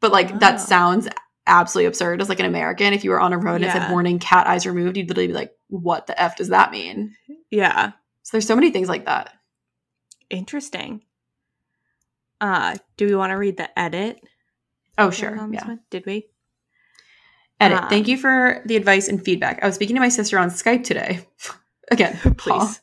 but like Oh. that sounds absolutely absurd as like an american if you were on a road and it said warning cat eyes removed you'd literally be like what the f does that mean Yeah, so there's so many things like that interesting. Uh, do we want to read the edit? oh sure yeah one? Did we? Edit. Um, Thank you for the advice and feedback. I was speaking to my sister on Skype today. Again, Please.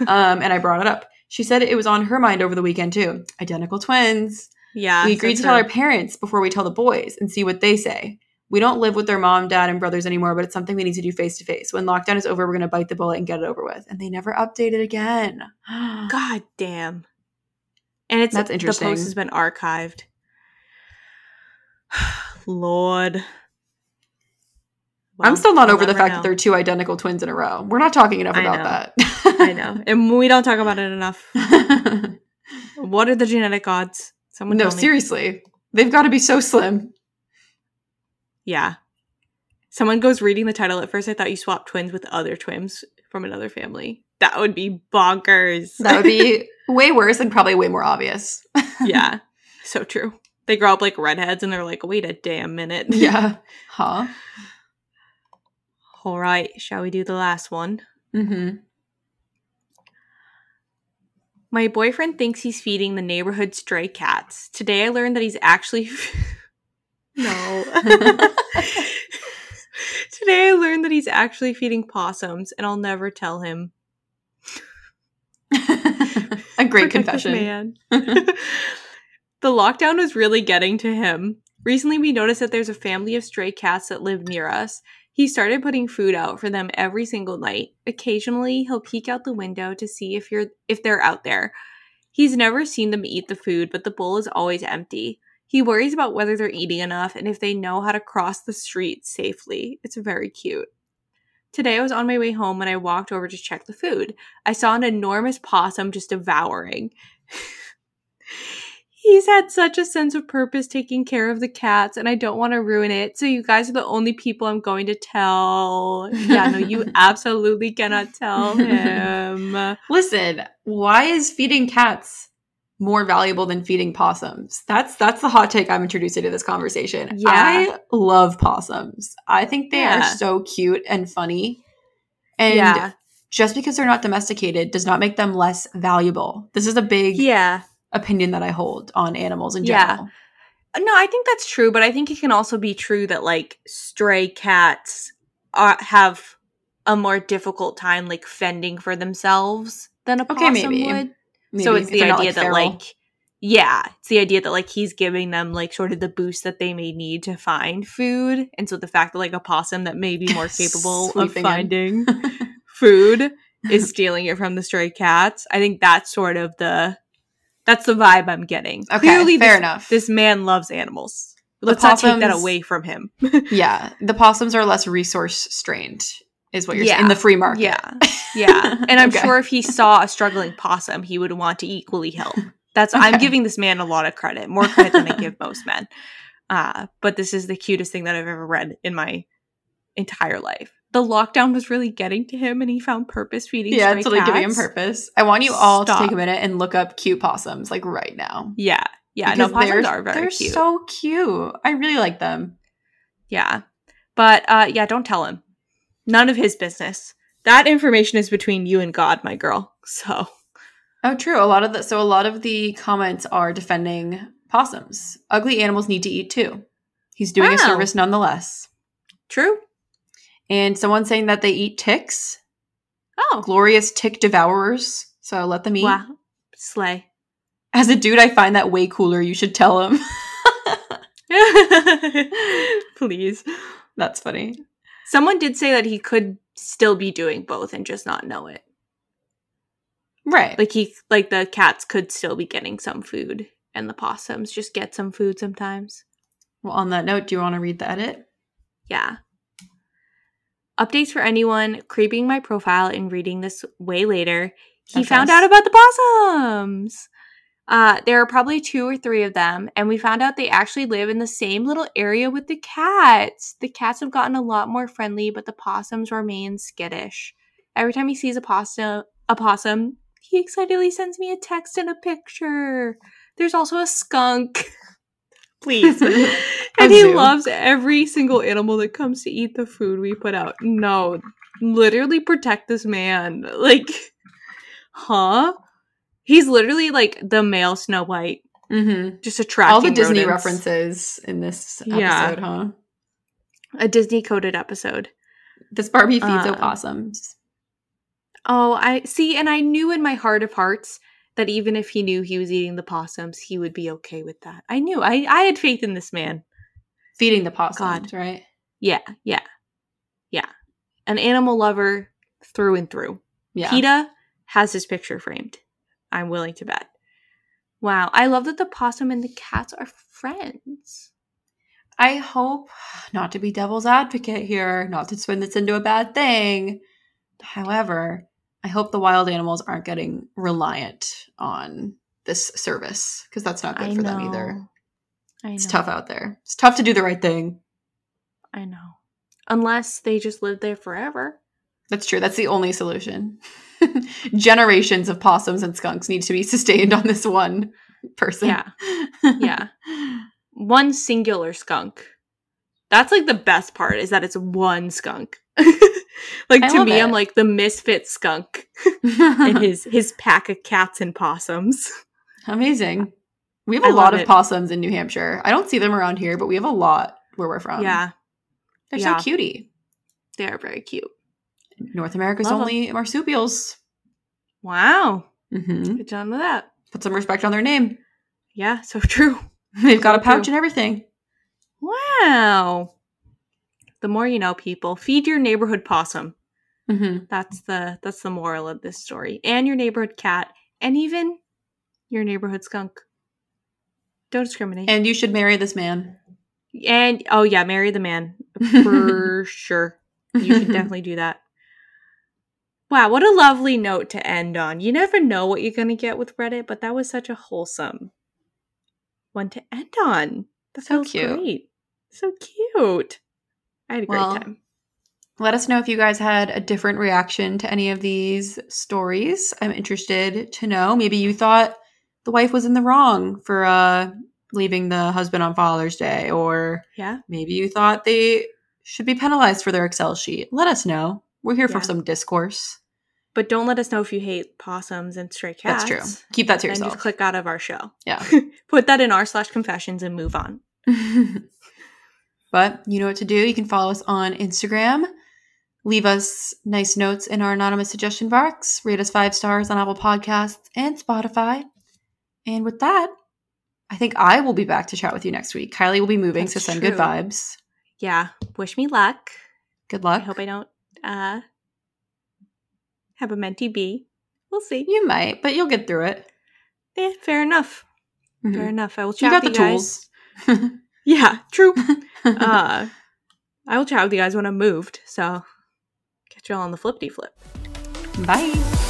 Um, and I brought it up. She said it was on her mind over the weekend too. Identical twins. Yeah, we so agreed to tell our parents before we tell the boys and see what they say. We don't live with their mom, dad, and brothers anymore, but it's something we need to do face to face. When lockdown is over, we're going to bite the bullet and get it over with. And they never updated it again. God damn. And it's That's interesting. The post has been archived. Lord. I'm still not we'll over the fact know. that they're two identical twins in a row. We're not talking enough I about know. that. I know, and we don't talk about it enough. What are the genetic odds? Someone no, me. seriously. They've got to be so slim. Yeah. Someone goes reading the title. At first, I thought you swapped twins with other twins from another family. That would be bonkers. That would be way worse and probably way more obvious. yeah. So true. They grow up like redheads and they're like, wait a damn minute. yeah. Huh? All right. Shall we do the last one? Mm-hmm. My boyfriend thinks he's feeding the neighborhood stray cats. Today I learned that he's actually. no. Today I learned that he's actually feeding possums, and I'll never tell him. A great confession. man. the lockdown was really getting to him. Recently, we noticed that there's a family of stray cats that live near us. He started putting food out for them every single night. Occasionally, he'll peek out the window to see if you're if they're out there. He's never seen them eat the food, but the bowl is always empty. He worries about whether they're eating enough and if they know how to cross the street safely. It's very cute. Today I was on my way home when I walked over to check the food. I saw an enormous possum just devouring. He's had such a sense of purpose taking care of the cats, and I don't want to ruin it. So, you guys are the only people I'm going to tell. Yeah, no, you absolutely cannot tell him. Listen, why is feeding cats more valuable than feeding possums? That's that's the hot take I'm introducing to this conversation. Yeah. I love possums. I think they Yeah. are so cute and funny. And yeah. just because they're not domesticated does not make them less valuable. This is a big Yeah. Opinion that I hold on animals in general. Yeah. No, I think that's true, but I think it can also be true that like stray cats are, have a more difficult time like fending for themselves than a Okay, possum maybe. would. Maybe so it's the idea that feral. like yeah, it's the idea that like he's giving them like sort of the boost that they may need to find food, and so the fact that like a possum that may be more capable of finding food is stealing it from the stray cats. I think that's sort of the that's the vibe I'm getting. Okay, Clearly, fair this, enough. This man loves animals. Let's not take that away from him. yeah, the possums are less resource strained, is what you're Yeah. saying in the free market. Yeah, yeah. And I'm Okay. sure if he saw a struggling possum, he would want to equally help. That's I'm giving this man a lot of credit, more credit than I give most men. Uh, but this is the cutest thing that I've ever read in my entire life. The lockdown was really getting to him, and he found purpose feeding. Yeah, it's really giving him purpose. I want you all to take a minute and look up cute possums, like right now. Yeah, yeah. no, possums they're, are very they're cute. so cute. I really like them. Yeah. But uh yeah, don't tell him. None of his business. That information is between you and God, my girl. So Oh, true. A lot of the so a lot of the comments are defending possums. Ugly animals need to eat too. He's doing a service nonetheless. true. And someone saying that they eat ticks, Oh. glorious tick devourers. So let them eat. Wow. Slay. As a dude, I find that way cooler. You should tell him. Please. That's funny. Someone did say that he could still be doing both and just not know it. Right. Like he like the cats could still be getting some food and the possums just get some food sometimes. well, on that note, do you want to read the edit? Yeah. Updates for anyone creeping my profile and reading this way later. He That's found us. out about the possums. Uh, there are probably two or three of them, and we found out they actually live in the same little area with the cats. The cats have gotten a lot more friendly, but the possums remain skittish. Every time he sees a possum, a possum, he excitedly sends me a text and a picture. There's also a skunk. Please. And he loves every single animal that comes to eat the food we put out. No, literally protect this man. Like, huh? He's literally like the male Snow White, Mm-hmm. just attracting All the Disney rodents. references in this episode, Yeah. huh? A Disney coded episode. This Barbie feeds Uh, opossums. Oh, I see, and I knew in my heart of hearts that even if he knew he was eating the possums, he would be okay with that. I knew. I I had faith in this man. Feeding the possums, right? Yeah, yeah, yeah. An animal lover through and through. Yeah. PETA has his picture framed. I'm willing to bet. Wow, I love that the possum and the cats are friends. I hope not to be devil's advocate here, not to spin this into a bad thing. However, I hope the wild animals aren't getting reliant on this service because that's not good I for know. them either. I know. It's tough out there. It's tough to do the right thing. I know. Unless they just live there forever. That's true. That's the only solution. Generations of possums and skunks need to be sustained on this one person. Yeah. Yeah. One singular skunk. That's like the best part is that it's one skunk. Like I to me, I'm like the misfit skunk and his his pack of cats and possums. Amazing. We have a I lot of it. possums in New Hampshire. I don't see them around here, but we have a lot where we're from. yeah, They're Yeah. so cutie. they are very cute. North America's Love only marsupials. Wow, hmm good job with that. Put some respect on their name. Yeah, so true. They've got a pouch true. and everything. Wow. The more you know, people. Feed your neighborhood possum. hmm That's the that's the moral of this story. And your neighborhood cat, and even your neighborhood skunk. Don't discriminate. And, And you should marry this man. And oh yeah, marry the man for sure. You should definitely do that. Wow, what a lovely note to end on. You never know what you're going to get with Reddit, but that was such a wholesome one to end on. That's So cute. great. So cute. I had a Well, great time. Let us know if you guys had a different reaction to any of these stories. I'm interested to know. Maybe you thought the wife was in the wrong for uh, leaving the husband on Father's Day, or Yeah. maybe you thought they should be penalized for their Excel sheet. Let us know. We're here for some discourse. But don't let us know if you hate possums and stray cats. That's true. Keep that to yourself. just click out of our show. Yeah. Put that in r slash confessions and move on. but you know what to do. You can follow us on Instagram. Leave us nice notes in our anonymous suggestion box. Rate us five stars on Apple Podcasts and Spotify. And with that, I think I will be back to chat with you next week. Kylie will be moving, so That's send good vibes. Yeah. Wish me luck. Good luck. I hope I don't uh have a mentee bee. We'll see. you might, but you'll get through it. Yeah, fair enough. Mhm. Fair enough. I will You chat got with the you guys. tools. Yeah, true. uh I will chat with you guys when I'm moved. So catch you all on the flippity flip. Bye.